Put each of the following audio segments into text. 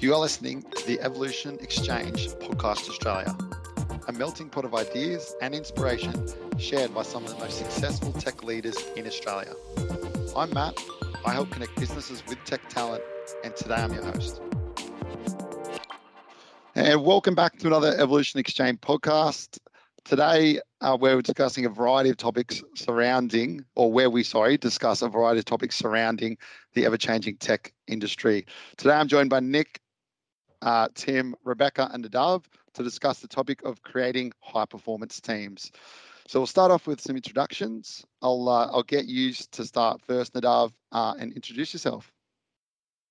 You are listening to the Evolution Exchange Podcast Australia, a melting pot of ideas and inspiration shared by some of the most successful tech leaders in Australia. I'm Matt. I help connect businesses with tech talent, and today I'm your host. And welcome back to another Evolution Exchange podcast. Today, uh, we're discussing a variety of topics surrounding, or where we, sorry, discuss a variety of topics surrounding the ever changing tech industry. Today, I'm joined by Nick, uh, Tim, Rebecca, and Nadav to discuss the topic of creating high performance teams. So we'll start off with some introductions. I'll uh, I'll get you to start first, Nadav, uh, and introduce yourself.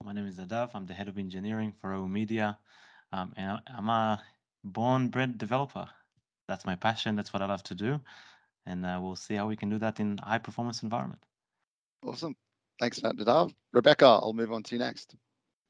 My name is Nadav. I'm the head of engineering for O Media, um, and I'm a born-bred developer that's my passion. That's what I love to do, and uh, we'll see how we can do that in high performance environment. Awesome. Thanks, Nadav. Rebecca, I'll move on to you next.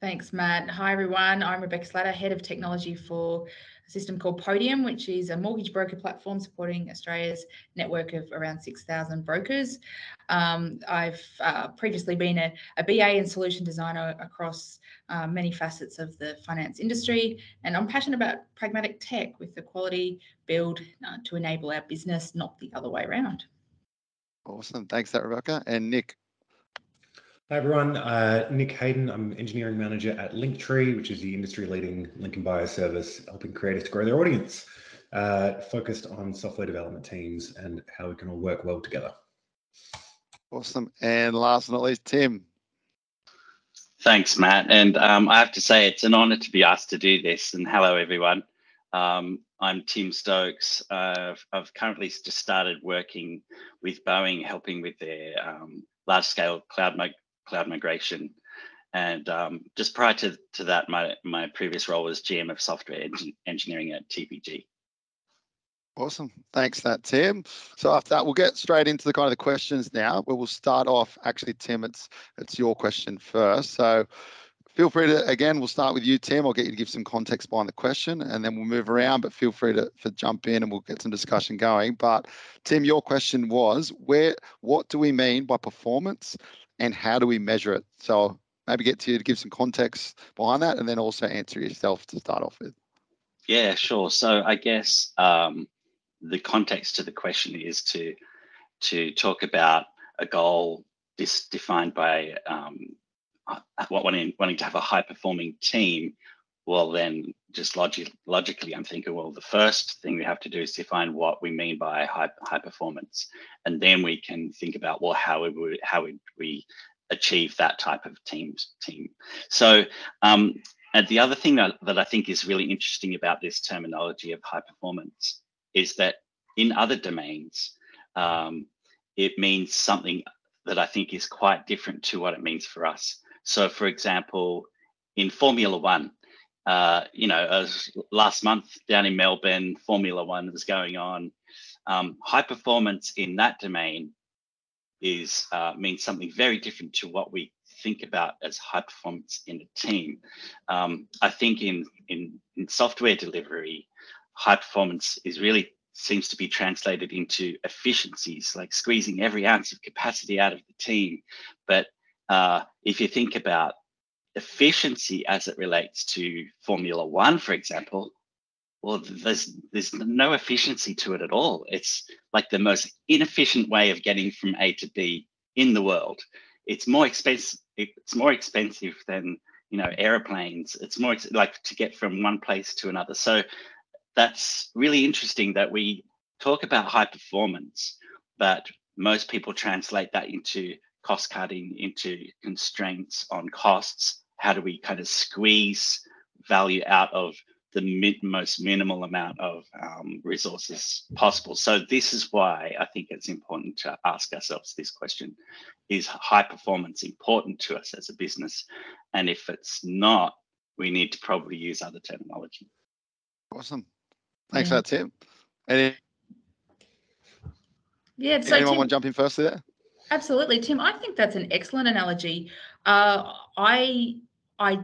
Thanks, Matt. Hi, everyone. I'm Rebecca Slatter, Head of Technology for a system called Podium, which is a mortgage broker platform supporting Australia's network of around 6,000 brokers. Um, I've uh, previously been a, a, BA and solution designer across uh, many facets of the finance industry, and I'm passionate about pragmatic tech with the quality build uh, to enable our business, not the other way around. Awesome. Thanks, that Rebecca. And Nick, Hi everyone, uh, Nick Hayden. I'm engineering manager at Linktree, which is the industry-leading link in bio service, helping creators to grow their audience, uh, focused on software development teams and how we can all work well together. Awesome. And last but not least, Tim. Thanks, Matt. And um, I have to say, it's an honour to be asked to do this. And hello, everyone. Um, I'm Tim Stokes. Uh, I've currently just started working with Boeing, helping with their um, large-scale cloud cloud migration. And um, just prior to, to that, my, my previous role was GM of software en- engineering at TPG. Awesome. Thanks that, Tim. So after that, we'll get straight into the kind of the questions now, where we'll start off. Actually, Tim, it's it's your question first. So feel free to again, we'll start with you, Tim. I'll get you to give some context behind the question, and then we'll move around. But feel free to, to jump in, and we'll get some discussion going. But Tim, your question was, where what do we mean by performance, and how do we measure it? So maybe get to you to give some context behind that and then also answer yourself to start off with. Yeah, sure. So I guess um, the context to the question is to to talk about a goal dis- defined by um, wanting, wanting to have a high performing team. Well, then just logic, logically, I'm thinking, well, the first thing we have to do is define what we mean by high, high performance, and then we can think about well, how would we, how would we achieve that type of teams team. So, um, and the other thing that, that I think is really interesting about this terminology of high performance is that in other domains, um, it means something that I think is quite different to what it means for us. So, for example, in Formula One, uh, you know, last month down in Melbourne, Formula One was going on. Um, high performance in that domain is uh, means something very different to what we think about as high performance in a team. Um, I think in, in in software delivery, high performance is really seems to be translated into efficiencies, like squeezing every ounce of capacity out of the team. But uh, if you think about efficiency as it relates to Formula One, for example, well, there's there's no efficiency to it at all. It's like the most inefficient way of getting from A to B in the world. It's more expensive. It's more expensive than you know airplanes. It's more like to get from one place to another. So that's really interesting that we talk about high performance, but most people translate that into cost cutting, into constraints on costs how do we kind of squeeze value out of the mi- most minimal amount of um, resources possible. So this is why I think it's important to ask ourselves this question: Is high performance important to us as a business? And if it's not, we need to probably use other terminology. Awesome. Thanks yeah. for that, Tim. Any, yeah, so anyone Tim, want to jump in first there? Absolutely, Tim. I think that's an excellent analogy. Uh, I I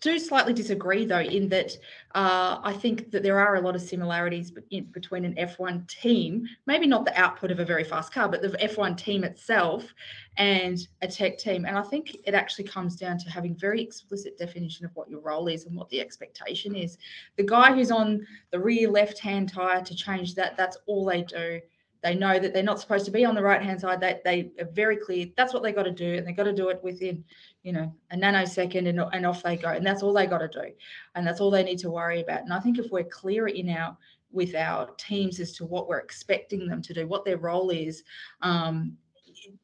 do slightly disagree though in that uh, I think that there are a lot of similarities between an F1 team, maybe not the output of a very fast car, but the F1 team itself and a tech team. And I think it actually comes down to having very explicit definition of what your role is and what the expectation is. The guy who's on the rear left-hand tire to change that, that's all they do they know that they're not supposed to be on the right hand side. They, they are very clear. That's what they got to do and they got to do it within you know a nanosecond and, and off they go and that's all they got to do and that's all they need to worry about. And i think if we're clear in our with our teams as to what we're expecting them to do what their role is um,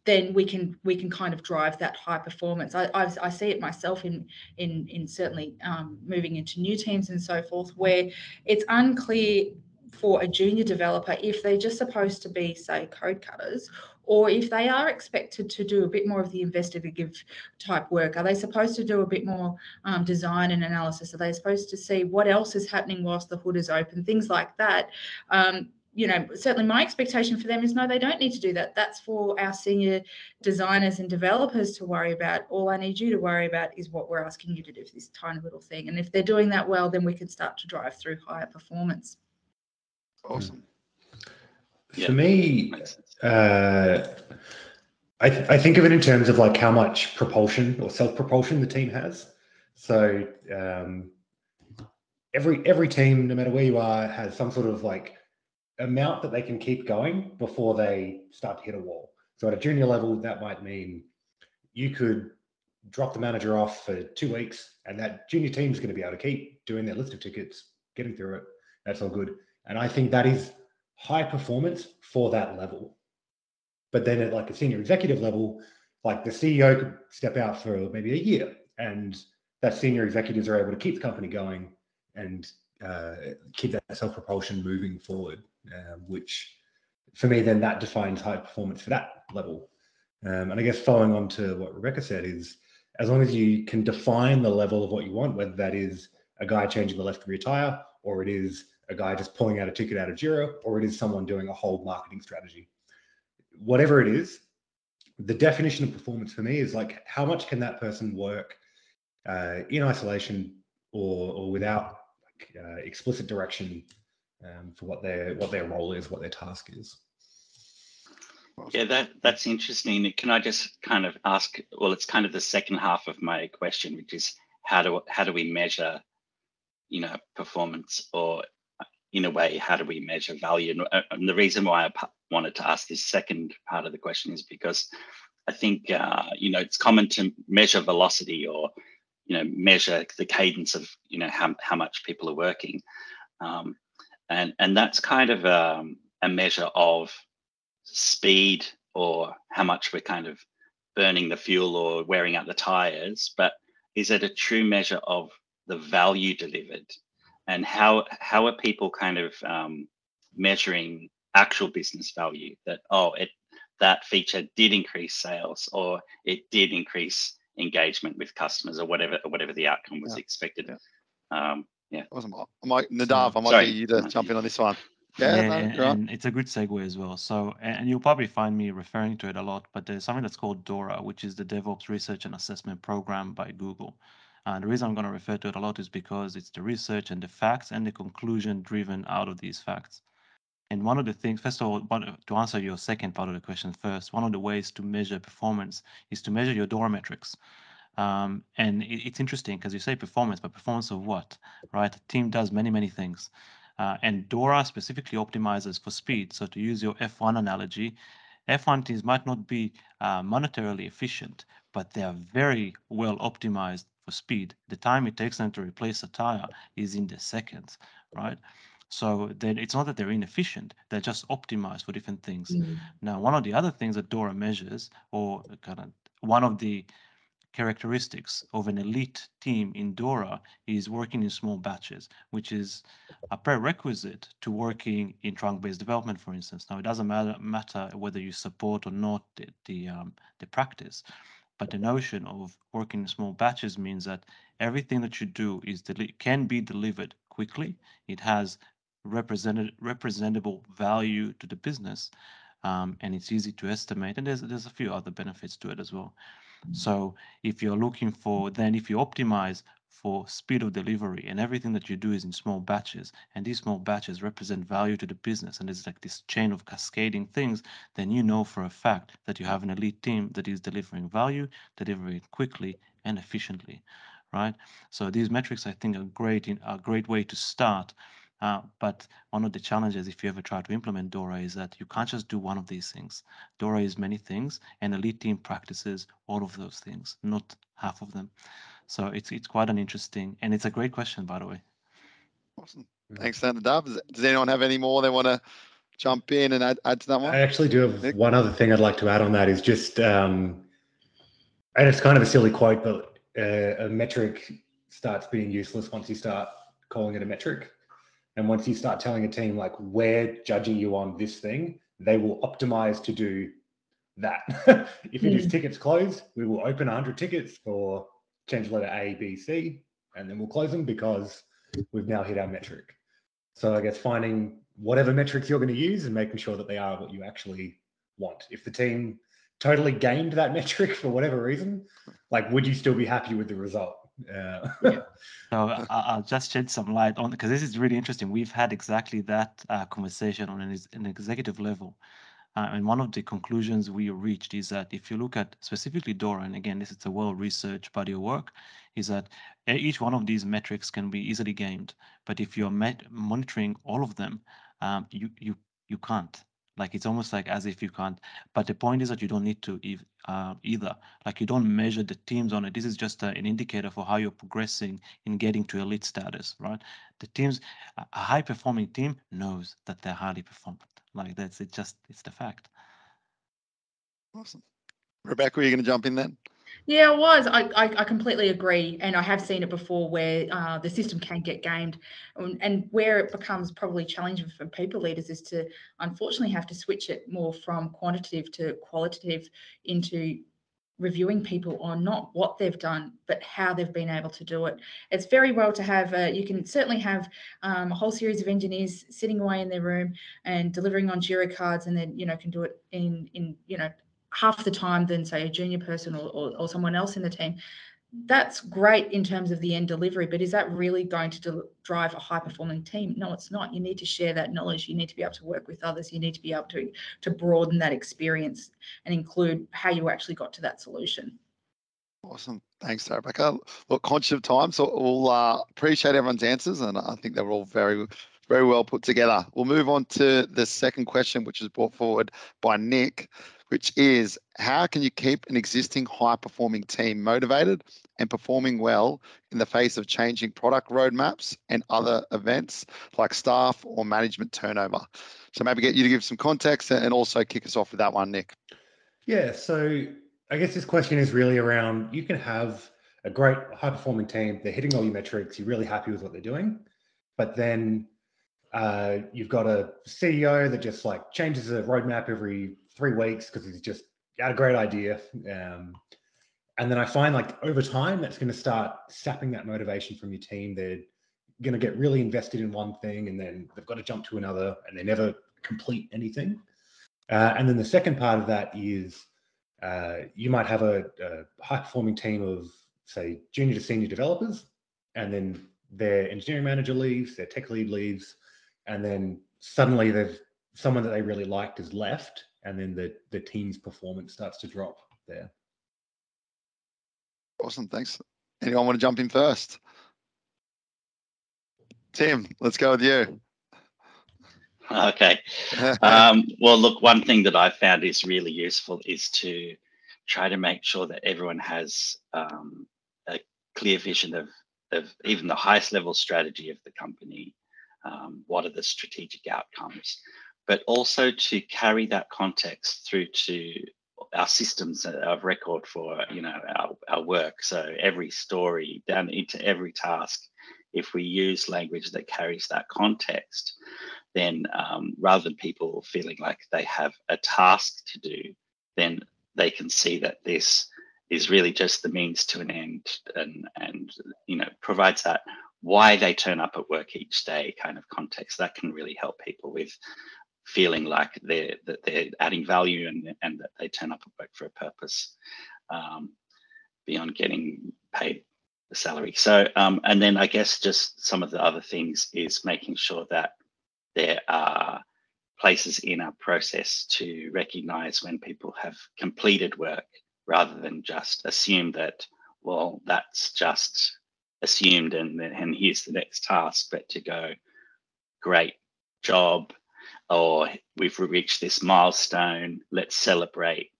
then we can we can kind of drive that high performance. I, I, I see it myself in in in certainly um, moving into new teams and so forth, where it's unclear for a junior developer if they're just supposed to be, say, code cutters, or if they are expected to do a bit more of the investigative type work. Are they supposed to do a bit more um, design and analysis? Are they supposed to see what else is happening whilst the hood is open? Things like that. Um, you know, certainly my expectation for them is no, they don't need to do that. That's for our senior designers and developers to worry about. All I need you to worry about is what we're asking you to do for this tiny little thing. And if they're doing that well, then we can start to drive through higher performance. Awesome. For me, uh, I, th- I think of it in terms of like how much propulsion or self propulsion the team has. So um, every every team, no matter where you are, has some sort of like amount that they can keep going before they start to hit a wall. So at a junior level, that might mean you could drop the manager off for two weeks, and that junior team is going to be able to keep doing their list of tickets, getting through it. That's all good. And I think that is high performance for that level. But then at like a senior executive level, like the CEO could step out for maybe a year and that senior executives are able to keep the company going and uh, keep that self-propulsion moving forward, uh, which for me, then that defines high performance for that level. Um, and I guess following on to what Rebecca said is as long as you can define the level of what you want, whether that is a guy changing the left rear tire or it is a guy just pulling out a ticket out of Jira, or it is someone doing a whole marketing strategy. Whatever it is, the definition of performance for me is like how much can that person work uh, in isolation or, or without like, uh, explicit direction um, for what their what their role is, what their task is. Yeah, that that's interesting. Can I just kind of ask? Well, it's kind of the second half of my question, which is how do how do we measure, you know, performance or in a way, how do we measure value? And, uh, the reason why I wanted to ask this second part of the question is because I think uh, you know it's common to measure velocity or you know measure the cadence of you know how how much people are working, um, and and that's kind of um, a measure of speed or how much we're kind of burning the fuel or wearing out the tires. But is it a true measure of the value delivered? And how how are people kind of um, measuring actual business value that oh it that feature did increase sales or it did increase engagement with customers or whatever or whatever the outcome was yeah. expected yeah. Um, yeah awesome I might Nadav I might Sorry. get you to jump in on this one yeah, yeah and, and, it's a good segue as well. So, and you'll probably find me referring to it a lot, but there's something that's called DORA, which is the DevOps Research and Assessment Program by Google. And the reason I'm going to refer to it a lot is because it's the research and the facts and the conclusion driven out of these facts. And one of the things, first of all, to answer your second part of the question first, one of the ways to measure performance is to measure your DORA metrics. Um, and it, it's interesting because you say performance, but performance of what, right? A team does many, many things. Uh, and DORA specifically optimizes for speed. So to use your F1 analogy, F1 teams might not be uh, monetarily efficient, but they are very well optimized for speed. The time it takes them to replace a tire is in the seconds, right? So then it's not that they're inefficient, they're just optimized for different things. Mm-hmm. Now, one of the other things that Dora measures, or kind of one of the characteristics of an elite team in Dora is working in small batches, which is a prerequisite to working in trunk-based development, for instance. Now, it doesn't matter, matter whether you support or not the the, um, the practice, but the notion of working in small batches means that everything that you do is can be delivered quickly. It has represented representable value to the business, um, and it's easy to estimate. And there's there's a few other benefits to it as well. So if you're looking for, then if you optimize for speed of delivery and everything that you do is in small batches and these small batches represent value to the business and it's like this chain of cascading things then you know for a fact that you have an elite team that is delivering value delivering quickly and efficiently right so these metrics i think are great in a great way to start uh, but one of the challenges, if you ever try to implement Dora, is that you can't just do one of these things. Dora is many things, and Elite Team practices all of those things, not half of them. So it's it's quite an interesting, and it's a great question, by the way. Awesome. Thanks, then Nadav. Does anyone have any more they want to jump in and add, add to that one? I actually do have Nick? one other thing I'd like to add on that is just, um, and it's kind of a silly quote, but uh, a metric starts being useless once you start calling it a metric. And once you start telling a team, like, we're judging you on this thing, they will optimize to do that. if it is hmm. tickets closed, we will open 100 tickets for change letter A, B, C, and then we'll close them because we've now hit our metric. So I guess finding whatever metrics you're going to use and making sure that they are what you actually want. If the team totally gained that metric for whatever reason, like would you still be happy with the result? Uh, yeah. So I'll just shed some light on because this is really interesting. We've had exactly that uh, conversation on an, an executive level. Uh, and one of the conclusions we reached is that if you look at specifically Dora, and again, this is a well-researched body of work, is that each one of these metrics can be easily gamed. But if you're monitoring all of them, um, you you you can't. Like it's almost like as if you can't. But the point is that you don't need to uh, either. Like you don't measure the teams on it. This is just a, an indicator for how you're progressing in getting to elite status, right? The teams, a high performing team knows that they're highly performant. Like that's it. Just it's the fact. Awesome, Rebecca. Are you going to jump in then? Yeah, it was. I, I, I completely agree, and I have seen it before where uh, the system can get gamed, and, and where it becomes probably challenging for people leaders is to unfortunately have to switch it more from quantitative to qualitative into reviewing people on not what they've done but how they've been able to do it. It's very well to have uh, you can certainly have um, a whole series of engineers sitting away in their room and delivering on jira cards and then you know can do it in in you know half the time than say a junior person or, or, or someone else in the team that's great in terms of the end delivery, but is that really going to drive a high performing team? No, it's not. You need to share that knowledge. You need to be able to work with others. You need to be able to, to broaden that experience and include how you actually got to that solution. Awesome. Thanks, Rebecca. Look, conscious of time, so we'll uh, appreciate everyone's answers, and I think they were all very, very well put together. We'll move on to the second question, which is brought forward by Nick which is how can you keep an existing high performing team motivated and performing well in the face of changing product roadmaps and other events like staff or management turnover? So maybe get you to give some context and also kick us off with that one, Nick. Yeah, so I guess this question is really around you can have a great high performing team, they're hitting all your metrics, you're really happy with what they're doing, but then uh, you've got a CEO that just like changes the roadmap every three weeks because he's just got a great idea. Um, and then I find like over time, that's going to start sapping that motivation from your team. They're going to get really invested in one thing and then they've got to jump to another and they never complete anything. Uh, and then the second part of that is uh, you might have a, a high performing team of, say, junior to senior developers, and then their engineering manager leaves, their tech lead leaves, and then suddenly they've someone that they really liked has left and then the the team's performance starts to drop there. Awesome, thanks. Anyone want to jump in first? Tim, let's go with you. Okay. um, well, look, one thing that I found is really useful is to try to make sure that everyone has um, a clear vision of, of even the highest level strategy of the company. Um, what are the strategic outcomes? but also to carry that context through to our systems of record for you know our, our work. So every story down into every task if we use language that carries that context then um, rather than people feeling like they have a task to do then they can see that this is really just the means to an end and and you know provides that why they turn up at work each day kind of context. That can really help people with feeling like they're that they're adding value and and that they turn up at work for a purpose um, beyond getting paid the salary. So, um, and then I guess just some of the other things is making sure that there are places in our process to recognize when people have completed work rather than just assume that, well, that's just assumed and, and here's the next task, but to go, great job, or we've reached this milestone, let's celebrate.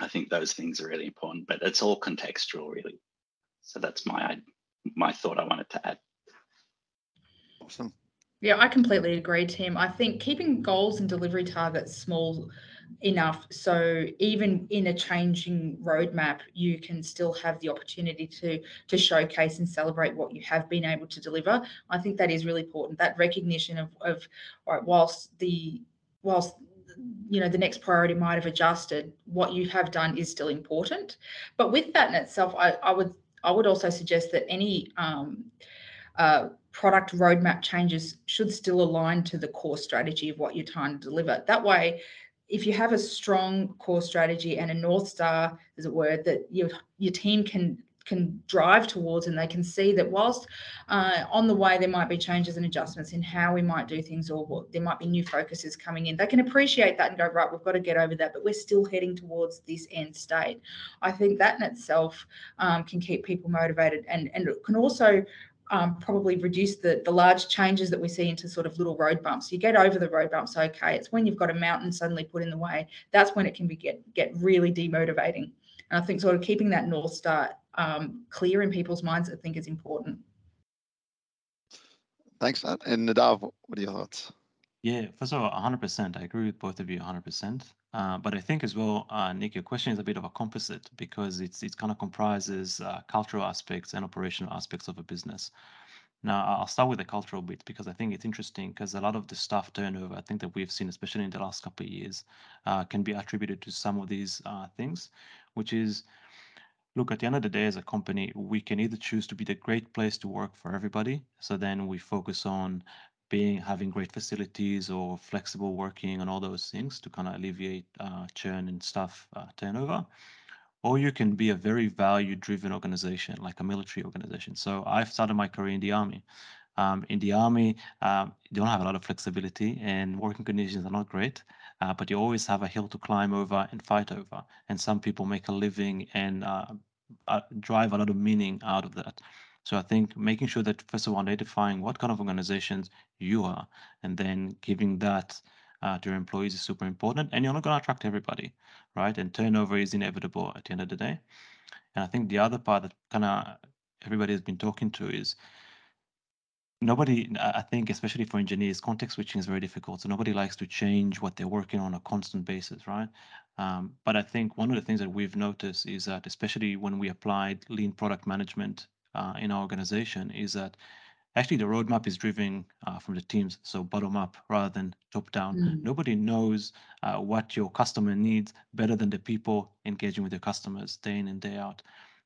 I think those things are really important, but it's all contextual, really. So that's my my thought I wanted to add. Awesome. Yeah, I completely agree, Tim. I think keeping goals and delivery targets small enough. So even in a changing roadmap you can still have the opportunity to to showcase and celebrate what you have been able to deliver. I think that is really important. That recognition of of right, whilst the whilst you know the next priority might have adjusted what you have done is still important. But with that in itself i, I would i would also suggest that any um, uh, product roadmap changes should still align to the core strategy of what you're trying to deliver. That way if you have a strong core strategy and a north star as it were that your your team can can drive towards and they can see that whilst uh, on the way there might be changes and adjustments in how we might do things or what, there might be new focuses coming in they can appreciate that and go right we've got to get over that but we're still heading towards this end state. I think that in itself um, can keep people motivated and and it can also um, probably reduce the, the large changes that we see into sort of little road bumps. You get over the road bumps, okay. It's when you've got a mountain suddenly put in the way, that's when it can be get, get really demotivating. And I think sort of keeping that North Star um, clear in people's minds, I think is important. Thanks, Matt. And Nadav, what are your thoughts? Yeah, first of all, 100%. I agree with both of you 100%. Uh, but I think as well, uh, Nick, your question is a bit of a composite because it's it kind of comprises uh, cultural aspects and operational aspects of a business. Now, I'll start with the cultural bit because I think it's interesting because a lot of the staff turnover, I think that we've seen, especially in the last couple of years, uh, can be attributed to some of these uh, things, which is, look, at the end of the day, as a company, we can either choose to be the great place to work for everybody. So then we focus on being having great facilities or flexible working and all those things to kind of alleviate uh, churn and staff uh, turnover. Or you can be a very value driven organization, like a military organization. So I've started my career in the army. Um, in the army, um, you don't have a lot of flexibility and working conditions are not great, uh, but you always have a hill to climb over and fight over. And some people make a living and uh, uh drive a lot of meaning out of that. So I think making sure that first of all identifying what kind of organizations you are, and then giving that uh, to your employees is super important. And you're not going to attract everybody, right? And turnover is inevitable at the end of the day. And I think the other part that kind of everybody has been talking to is nobody i think especially for engineers context switching is very difficult so nobody likes to change what they're working on a constant basis right um, but i think one of the things that we've noticed is that especially when we applied lean product management uh, in our organization is that actually the roadmap is driven uh, from the teams, so bottom up rather than top down. Mm. Nobody knows uh, what your customer needs better than the people engaging with your customers day in and day out.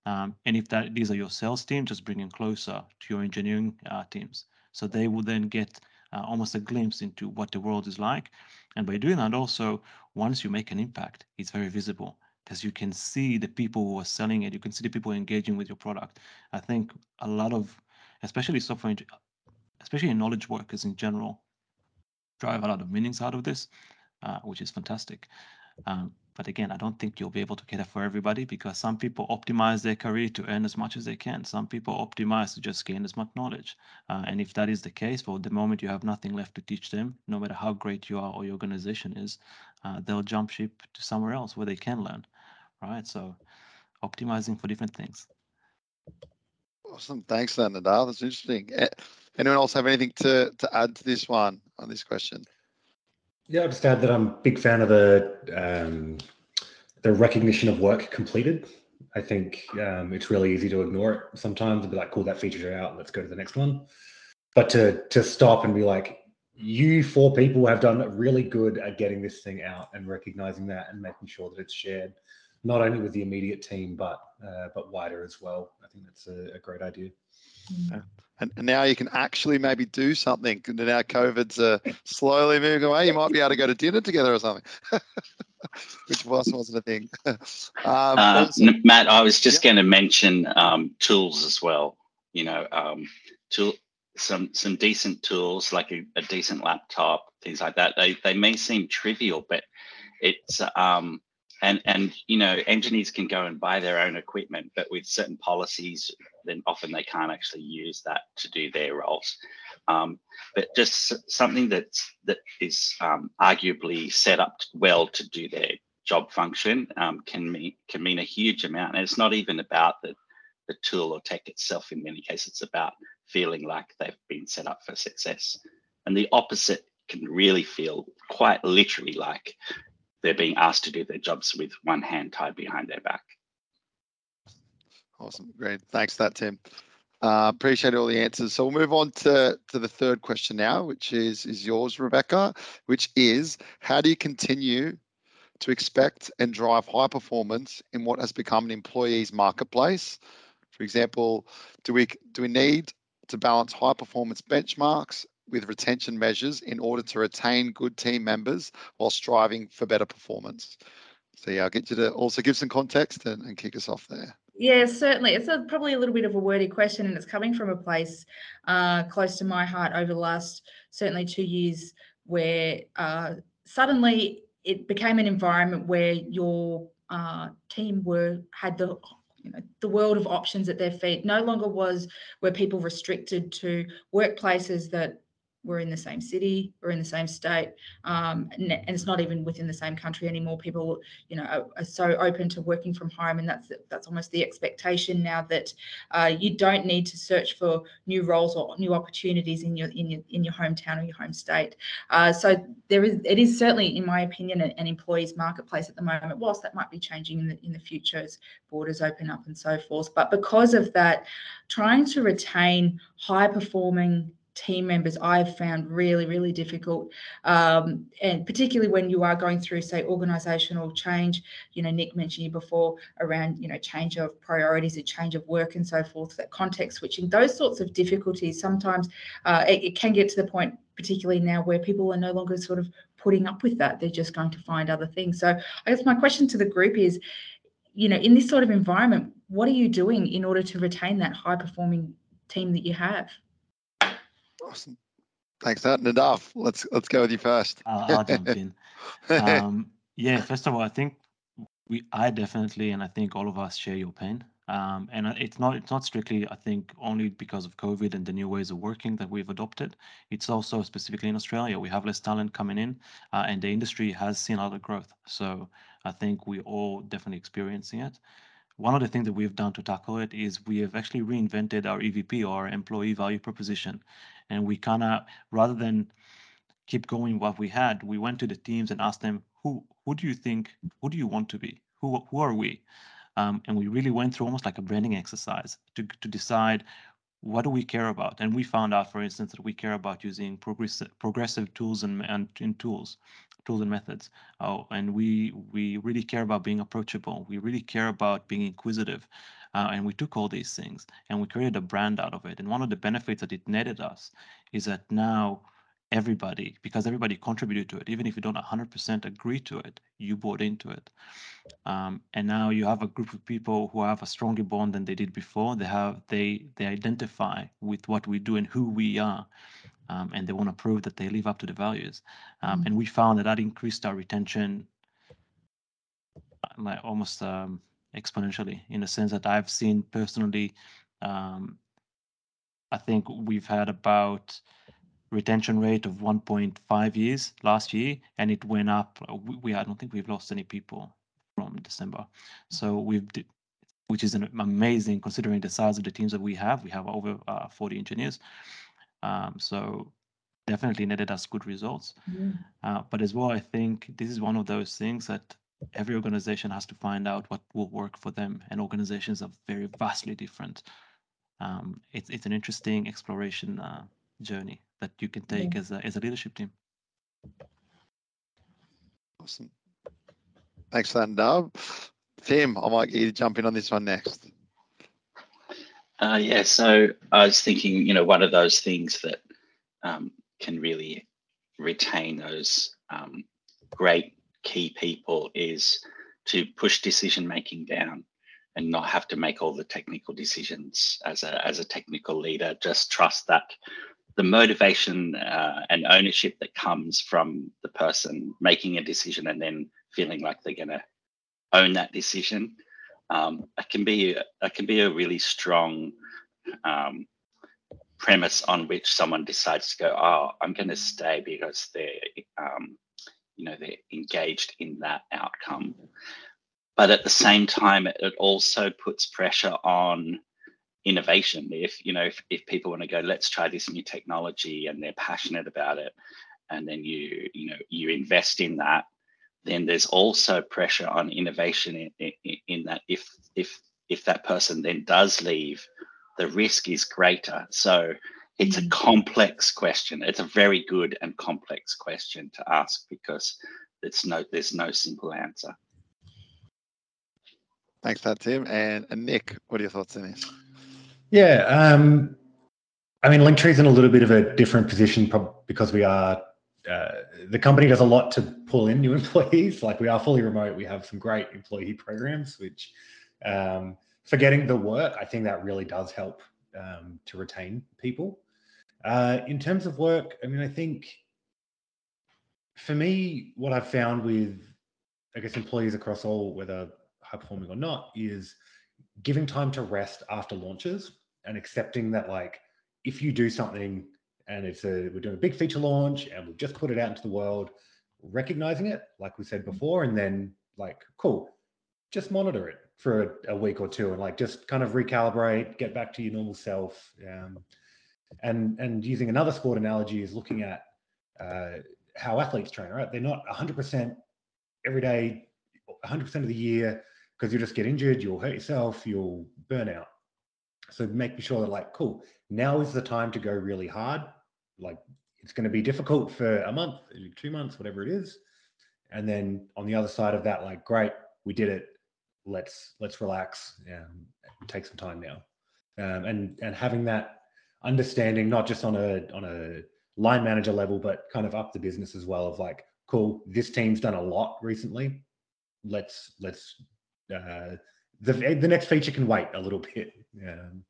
Um, and if that these are your sales team, just bring them closer to your engineering uh, teams, so they will then get uh, almost a glimpse into what the world is like. And by doing that, also once you make an impact, it's very visible because you can see the people who are selling it. You can see the people engaging with your product. I think a lot of, especially software, especially knowledge workers in general, drive a lot of meanings out of this, uh, which is fantastic. Um, but again, I don't think you'll be able to cater for everybody because some people optimize their career to earn as much as they can. Some people optimize to just gain as much knowledge. Uh, and if that is the case, for the moment you have nothing left to teach them, no matter how great you are or your organization is, uh, they'll jump ship to somewhere else where they can learn right? So optimizing for different things. Awesome. Thanks, then, Nadav. That's interesting. Anyone else have anything to, to add to this one on this question? Yeah, I'll just add that I'm a big fan of the um, the recognition of work completed. I think um, it's really easy to ignore it sometimes and be like, cool, that feature's out, let's go to the next one. But to to stop and be like, you four people have done really good at getting this thing out and recognizing that and making sure that it's shared not only with the immediate team but uh, but wider as well. I think that's a, a great idea. Yeah. And, and, now you can actually maybe do something. And Now COVID's uh, slowly moving away. You might be able to go to dinner together or something. which was wasn't a thing. um, uh, Matt, I was just going to mention um, tools as well. You know, um, tool some some decent tools like a, a, decent laptop, things like that. They they may seem trivial, but it's um and and you know engineers can go and buy their own equipment, but with certain policies, then often they can't actually use that to do their roles. Um, but just something that's that is um, arguably set up well to do their job function um, can mean can mean a huge amount. And it's not even about the the tool or tech itself. In many cases, it's about feeling like they've been set up for success. And the opposite can really feel quite literally like they're being asked to do their jobs with one hand tied behind their back. Awesome, great. Thanks for that, Tim. Uh, appreciate all the answers. So we'll move on to, to the third question now, which is, is yours, Rebecca, which is how do you continue to expect and drive high performance in what has become an employee's marketplace? For example, do we do we need to balance high performance benchmarks with retention measures in order to retain good team members while striving for better performance? So yeah, I'll get you to also give some context and, and kick us off there. Yeah, certainly. It's a, probably a little bit of a wordy question, and it's coming from a place uh, close to my heart over the last certainly two years, where uh, suddenly it became an environment where your uh, team were had the you know the world of options at their feet. No longer was were people restricted to workplaces that we're in the same city, we're in the same state, um, and, it's not even within the same country anymore. People, you know, are, are, so open to working from home, and that's that's almost the expectation now that uh, you don't need to search for new roles or new opportunities in your in your in your hometown or your home state. Uh, so there is it is certainly, in my opinion, an, an employees marketplace at the moment. Whilst that might be changing in the in the future as borders open up and so forth, but because of that, trying to retain high performing team members I've found really, really difficult. Um, and particularly when you are going through, say, organizational change, you know, Nick mentioned you before around, you know, change of priorities, a change of work and so forth, that context switching, those sorts of difficulties, sometimes uh, it, it can get to the point, particularly now where people are no longer sort of putting up with that. They're just going to find other things. So I guess my question to the group is, you know, in this sort of environment, what are you doing in order to retain that high performing team that you have? Awesome. Thanks, that Nadav. Let's let's go with you first. I'll, I'll jump in. Um, yeah, first of all, I think we, I definitely, and I think all of us share your pain. Um, and it's not it's not strictly, I think, only because of COVID and the new ways of working that we've adopted. It's also specifically in Australia, we have less talent coming in, uh, and the industry has seen a lot of growth. So I think we're all definitely experiencing it. One of the things that we've done to tackle it is we have actually reinvented our EVP or employee value proposition. And we kind of, rather than keep going what we had, we went to the teams and asked them, who who do you think, who do you want to be? Who who are we? Um, and we really went through almost like a branding exercise to, to decide what do we care about? And we found out, for instance, that we care about using progressive, progressive tools and, and, and tools tools and methods. Oh, and we we really care about being approachable. We really care about being inquisitive. Uh, and we took all these things and we created a brand out of it. And one of the benefits that it netted us is that now everybody, because everybody contributed to it, even if you don't 100% agree to it, you bought into it. Um, and now you have a group of people who have a stronger bond than they did before. They have they they identify with what we do and who we are um, and they want to prove that they live up to the values. Um, mm. And we found that that increased our retention uh, like almost um, exponentially in the sense that I've seen personally. Um, I think we've had about retention rate of 1.5 years last year, and it went up. We, we I don't think we've lost any people from December, so we've which is an amazing considering the size of the teams that we have. We have over uh, 40 engineers. Um, so definitely netted us good results. Yeah. Uh, but as well, I think this is one of those things that every organization has to find out what will work for them, and organizations are very vastly different. Um, it's it's an interesting exploration uh, journey that you can take yeah. as a as a leadership team. Awesome. Thanks for that, Dub. Tim, I might get you to jump in on this one next. Uh, yeah, so I was thinking, you know, one of those things that um, can really retain those um, great key people is to push decision making down and not have to make all the technical decisions as a as a technical leader. Just trust that the motivation uh, and ownership that comes from the person making a decision and then feeling like they're going to own that decision um, it can be it can be a really strong um, premise on which someone decides to go oh i'm going to stay because they're um, you know they're engaged in that outcome. But at the same time it also puts pressure on innovation. If you know if, if people want to go let's try this new technology and they're passionate about it and then you you know you invest in that then there's also pressure on innovation in, in, in that if if if that person then does leave the risk is greater. So it's a mm. complex question. It's a very good and complex question to ask because it's no there's no simple answer. Thanks for that tim. And, and nick what are your thoughts on this yeah, um, I mean, Linktree's in a little bit of a different position probably because we are uh, the company does a lot to pull in new employees. Like we are fully remote. We have some great employee programs, which um, for getting the work, I think that really does help um, to retain people. Uh, in terms of work, I mean, I think for me, what I've found with, I guess, employees across all, whether high performing or not, is giving time to rest after launches and accepting that like if you do something and it's a we're doing a big feature launch and we've just put it out into the world recognizing it like we said before and then like cool just monitor it for a, a week or two and like just kind of recalibrate get back to your normal self. Um, and and using another sport analogy is looking at uh, how athletes train right? They're not 100% every day 100% of the year because you'll just get injured, you'll hurt yourself, you'll burn out. So making sure that like, cool, now is the time to go really hard. Like it's going to be difficult for a month, two months, whatever it is. And then on the other side of that, like, great, we did it. Let's let's relax and take some time now. Um, and and having that understanding, not just on a on a line manager level, but kind of up the business as well. Of like, cool, this team's done a lot recently. Let's let's uh, the the next feature can wait a little bit, um,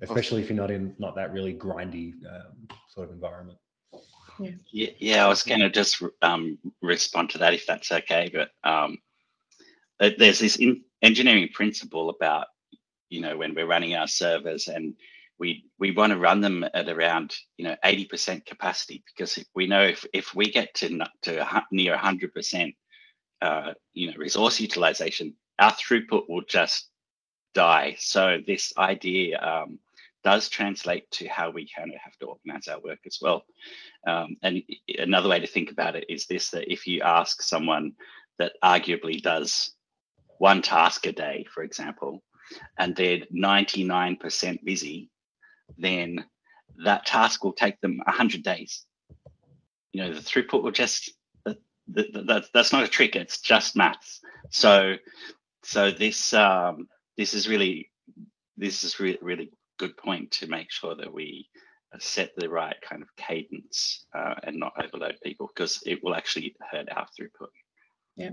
especially if you're not in not that really grindy um, sort of environment. Yeah. yeah, I was going to just um, respond to that if that's okay, but um, there's this engineering principle about you know when we're running our servers and we we want to run them at around you know 80% capacity because we know if, if we get to to near 100% uh, you know resource utilization our throughput will just die. So this idea um, does translate to how we kind of have to organize our work as well. Um, and another way to think about it is this, that if you ask someone that arguably does one task a day, for example, and they're 99% busy, then that task will take them 100 days. You know, the throughput will just, that, that, that's not a trick, it's just maths. So so this um, this is really this is re- really good point to make sure that we set the right kind of cadence uh, and not overload people because it will actually hurt our throughput. Yeah,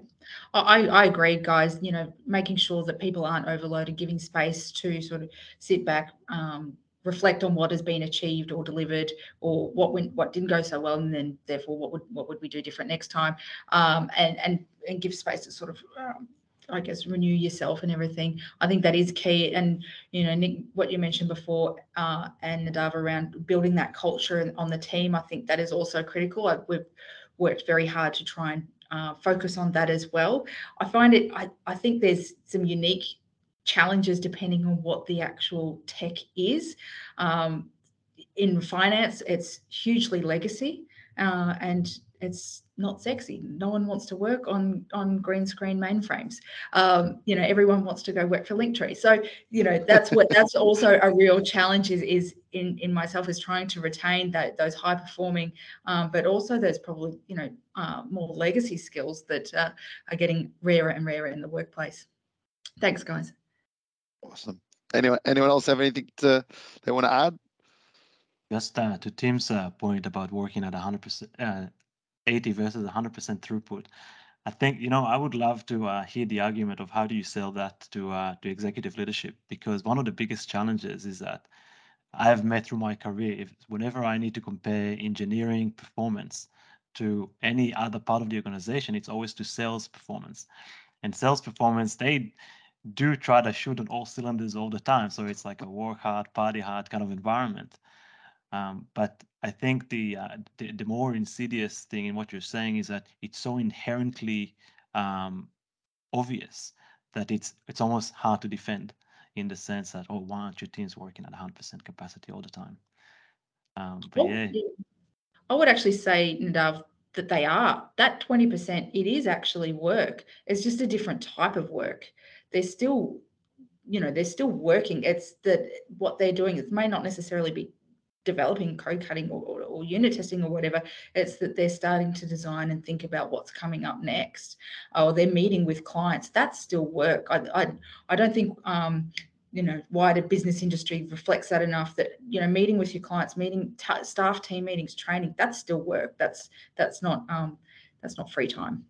I, I agree, guys. You know, making sure that people aren't overloaded, giving space to sort of sit back, um, reflect on what has been achieved or delivered, or what went, what didn't go so well, and then therefore what would what would we do different next time, um, and and and give space to sort of um, I guess renew yourself and everything. I think that is key. And you know, Nick, what you mentioned before, uh, and Nadav around building that culture on the team, I think that is also critical. I, we've worked very hard to try and uh, focus on that as well. I find it. I, I think there's some unique challenges depending on what the actual tech is. Um, in finance, it's hugely legacy, uh, and it's not sexy. No one wants to work on on green screen mainframes. Um, you know, everyone wants to go work for Linktree. So, you know, that's what that's also a real challenge is is in in myself is trying to retain that those high performing, um, but also there's probably you know uh, more legacy skills that uh, are getting rarer and rarer in the workplace. Thanks, guys. Awesome. Anyone anyone else have anything to they want to add? Just uh, to Tim's uh, point about working at 100%, 80 versus 100% throughput. I think you know I would love to uh, hear the argument of how do you sell that to uh, to executive leadership because one of the biggest challenges is that I have met through my career if whenever I need to compare engineering performance to any other part of the organization, it's always to sales performance. And sales performance, they do try to shoot on all cylinders all the time. So it's like a work hard, party hard kind of environment. Um, but I think the, uh, the, the more insidious thing in what you're saying is that it's so inherently um, obvious that it's it's almost hard to defend in the sense that oh why aren't your teams working at 100% capacity all the time? Um, but Well, yeah, I would actually say, Nadav, that they are. That 20%, it is actually work. It's just a different type of work. They're still, you know, they're still working. It's that what they're doing, it may not necessarily be developing code cutting or, or, or unit testing or whatever. It's that they're starting to design and think about what's coming up next. Or they're meeting with clients. That's still work. I, I, I don't think um, you know wider business industry reflects that enough that you know meeting with your clients meeting t- staff team meetings training that's still work that's that's not um that's not free time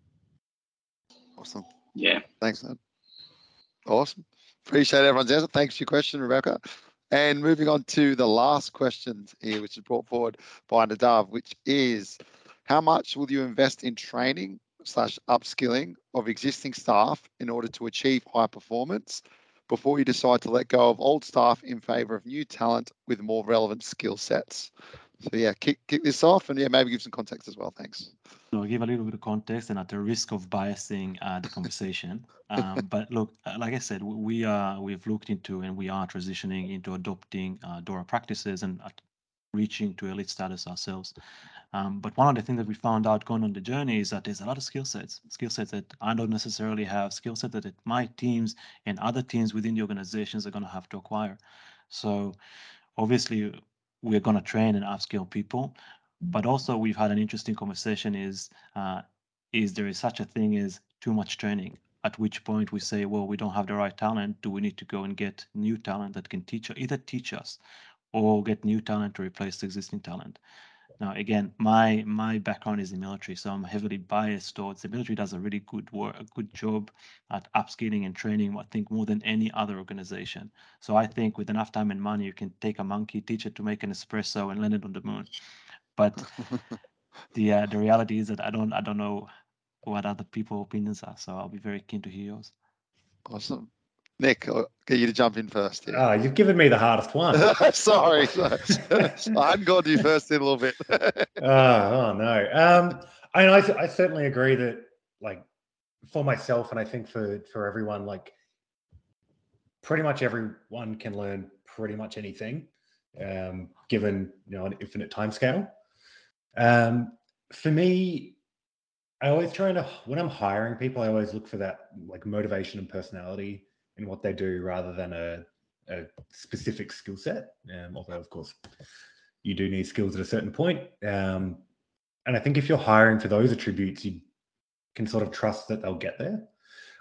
Awesome. Yeah. Thanks, man. Awesome. Appreciate everyone's answer. Thanks for your question, Rebecca. And moving on to the last question here, which is brought forward by Nadav, which is how much will you invest in training slash upskilling of existing staff in order to achieve high performance before you decide to let go of old staff in favor of new talent with more relevant skill sets? So yeah, kick, kick this off and yeah, maybe give some context as well. Thanks. So I'll give a little bit of context and at the risk of biasing uh, the conversation. um, but look, uh, like I said, we are we've looked into and we are transitioning into adopting uh, DORA practices and reaching to elite status ourselves. Um, but one of the things that we found out going on the journey is that there's a lot of skill sets, skill sets that I don't necessarily have, skill set that my teams and other teams within the organizations are going to have to acquire. So obviously we're going to train and upskill people, but also we've had an interesting conversation is uh, is there is such a thing as too much training at which point we say well we don't have the right talent. Do we need to go and get new talent that can teach either teach us or get new talent to replace the existing talent now again my my background is in military so i'm heavily biased towards the military does a really good work a good job at upskilling and training i think more than any other organization so i think with enough time and money you can take a monkey teach it to make an espresso and land it on the moon but the uh, the reality is that I don't I don't know what other people opinions are. So I'll be very keen to hear yours. Awesome. Nick, I'll get you to jump in first here. Ah, you've given me the hardest one. Sorry. I hadn't gone to you first in a little bit. oh, oh, no. Um, I, I, I certainly agree that, like, for myself, and I think for for everyone, like, pretty much everyone can learn pretty much anything, um, given you know an infinite time scale. Um, for me, I always try to when I'm hiring people, I always look for that like motivation and personality in what they do, rather than a a specific skill set. Um, although, of course, you do need skills at a certain point. Um, and I think if you're hiring for those attributes, you can sort of trust that they'll get there.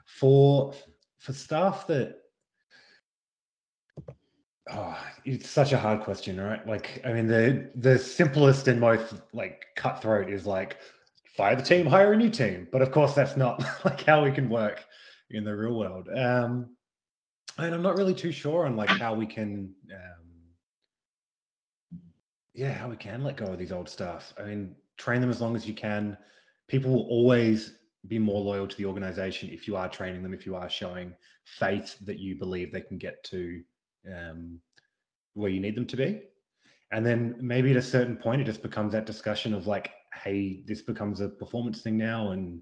For for staff that oh, it's such a hard question, right? Like, I mean, the the simplest and most like cutthroat is like fire the team, hire a new team. But of course, that's not like how we can work in the real world. Um, and I'm not really too sure on like how we can um, yeah, how we can let go of these old stuff. I mean, train them as long as you can. People will always be more loyal to the organization if you are training them, if you are showing faith that you believe they can get to um, where you need them to be. And then maybe at a certain point, it just becomes that discussion of like, hey, this becomes a performance thing now, and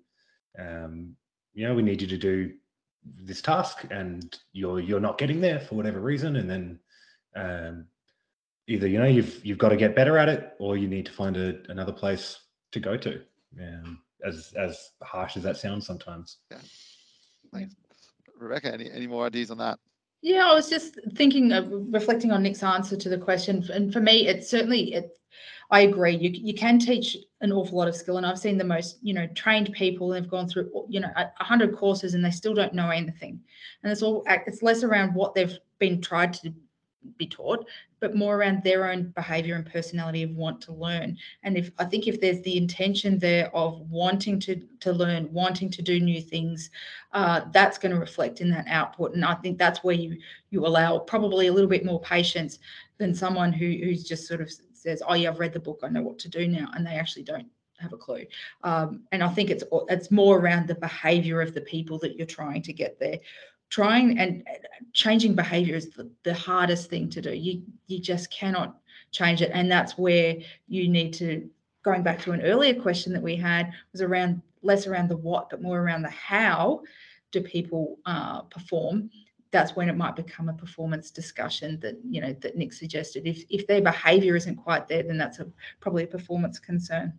um, you know, we need you to do this task, and you're you're not getting there for whatever reason, and then um, either you know you've you've got to get better at it or you need to find a, another place to go to um, as as harsh as that sounds sometimes Thanks. Rebecca, any, any more ideas on that? Yeah, I was just thinking of reflecting on Nick's answer to the question, and for me, it's certainly it. I agree. You you can teach an awful lot of skill, and I've seen the most you know trained people and have gone through you know a hundred courses and they still don't know anything, and it's all it's less around what they've been tried to be taught, but more around their own behavior and personality of want to learn. And if I think if there's the intention there of wanting to to learn, wanting to do new things, uh, that's going to reflect in that output. And I think that's where you you allow probably a little bit more patience than someone who who's just sort of says, "Oh yeah, I've read the book, I know what to do now," and they actually don't have a clue. Um, and I think it's it's more around the behavior of the people that you're trying to get there. Trying and changing behavior is the, the hardest thing to do. You you just cannot change it, and that's where you need to. Going back to an earlier question that we had was around less around the what, but more around the how do people uh, perform that's when it might become a performance discussion that you know that Nick suggested. If if their behaviour isn't quite there, then that's a probably a performance concern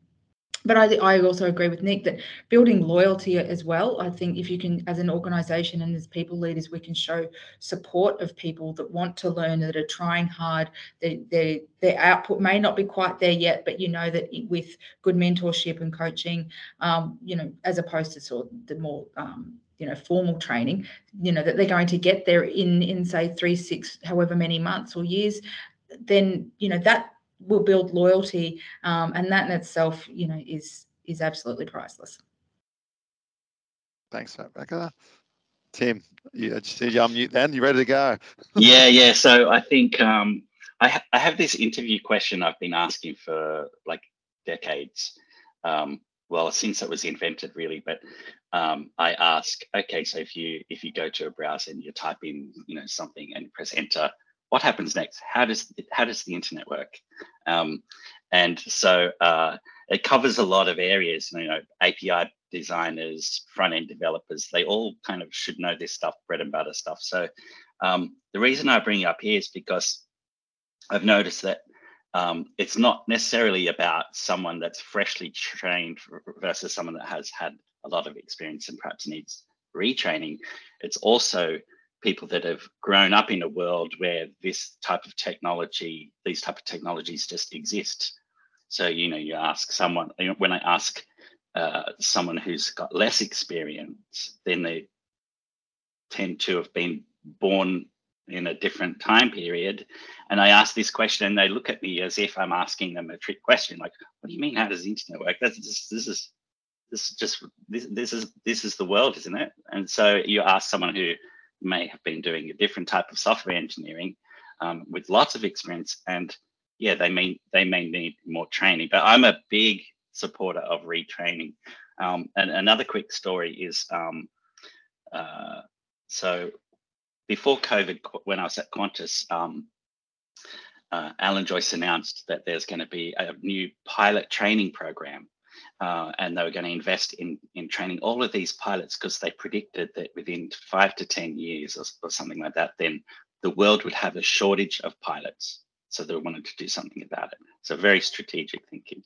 but I, I also agree with Nick that building loyalty as well. I think if you can, as an organisation and as people leaders, we can show support of people that want to learn, that are trying hard. Their their, their output may not be quite there yet, but you know that with good mentorship and coaching, um, you know, as opposed to sort of the more um, you know formal training, you know that they're going to get there in in say three, six, however many months or years. Then you know that will build loyalty, um, and that in itself, you know, is is absolutely priceless. Thanks, Rebecca. Tim, you just said you unmute then. You ready to go? yeah, yeah. So I think um, I, ha- I have this interview question I've been asking for like decades. Um, well, since it was invented, really. But um, I ask, okay, so if you if you go to a browser and you type in, you know, something and press enter, what happens next? How does how does the internet work? Um, and so uh, it covers a lot of areas. You know, API designers, front end developers, they all kind of should know this stuff, bread and butter stuff. So um, the reason I bring it up here is because I've noticed that um, it's not necessarily about someone that's freshly trained versus someone that has had a lot of experience and perhaps needs retraining. It's also people that have grown up in a world where this type of technology, these type of technologies just exist. So, you know, you ask someone, when I ask uh, someone who's got less experience, then they tend to have been born in a different time period. And I ask this question and they look at me as if I'm asking them a trick question, like, what do you mean, how does the internet work? That's just, this is, this is just, this, this is, this is the world, isn't it? And so you ask someone who may have been doing a different type of software engineering um, with lots of experience and yeah they may they may need more training but i'm a big supporter of retraining um, and another quick story is um, uh, so before covid when i was at qantas um, uh, alan joyce announced that there's going to be a new pilot training program uh, and they were going to invest in in training all of these pilots because they predicted that within five to ten years or, or, something like that, then the world would have a shortage of pilots. So they wanted to do something about it. So very strategic thinking.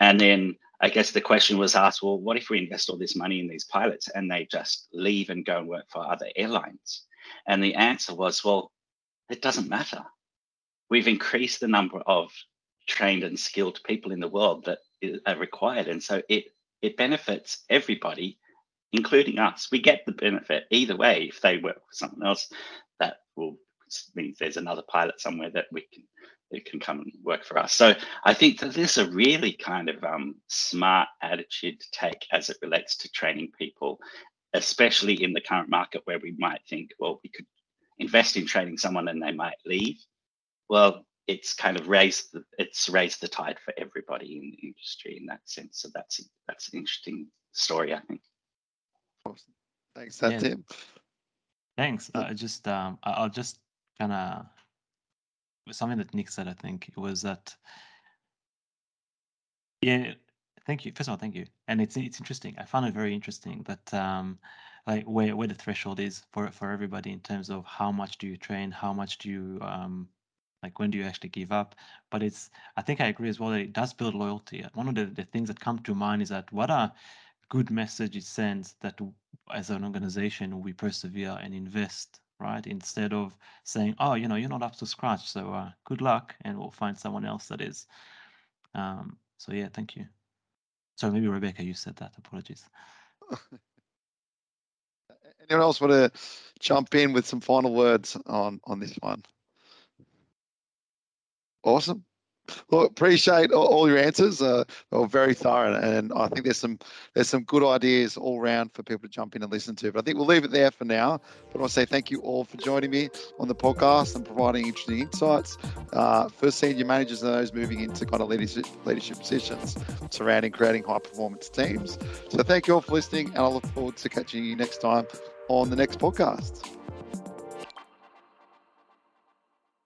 And then I guess the question was asked, well, what if we invest all this money in these pilots and they just leave and go and work for other airlines? And the answer was, well, it doesn't matter. We've increased the number of trained and skilled people in the world that are required, and so it it benefits everybody, including us. We get the benefit either way. If they work for someone else, that will means there's another pilot somewhere that we can that can come and work for us. So I think that this is a really kind of um, smart attitude to take as it relates to training people, especially in the current market where we might think, well, we could invest in training someone and they might leave. Well, it's kind of raised the, it's raised the tide for everybody in the industry in that sense. So that's that's an interesting story, I think. Awesome. Thanks, that yeah. Tim. Thanks. I just um, I'll just kind of something that Nick said. I think it was that. Yeah, thank you. First of all, thank you. And it's it's interesting. I found it very interesting that um, like where where the threshold is for for everybody in terms of how much do you train, how much do you um like when do you actually give up but it's i think i agree as well that it does build loyalty one of the, the things that come to mind is that what a good message it sends that as an organization we persevere and invest right instead of saying oh you know you're not up to scratch so uh, good luck and we'll find someone else that is um, so yeah thank you so maybe Rebecca, you said that. Apologies. Anyone else want to jump in with some final words on on this one? Awesome. Well, appreciate all, your answers. Uh, were very thorough, and I think there's some there's some good ideas all around for people to jump in and listen to. But I think we'll leave it there for now. But I want to say thank you all for joining me on the podcast and providing interesting insights uh, for senior managers and those moving into kind of leadership leadership positions surrounding creating high performance teams. So thank you all for listening, and I look forward to catching you next time on the next podcast.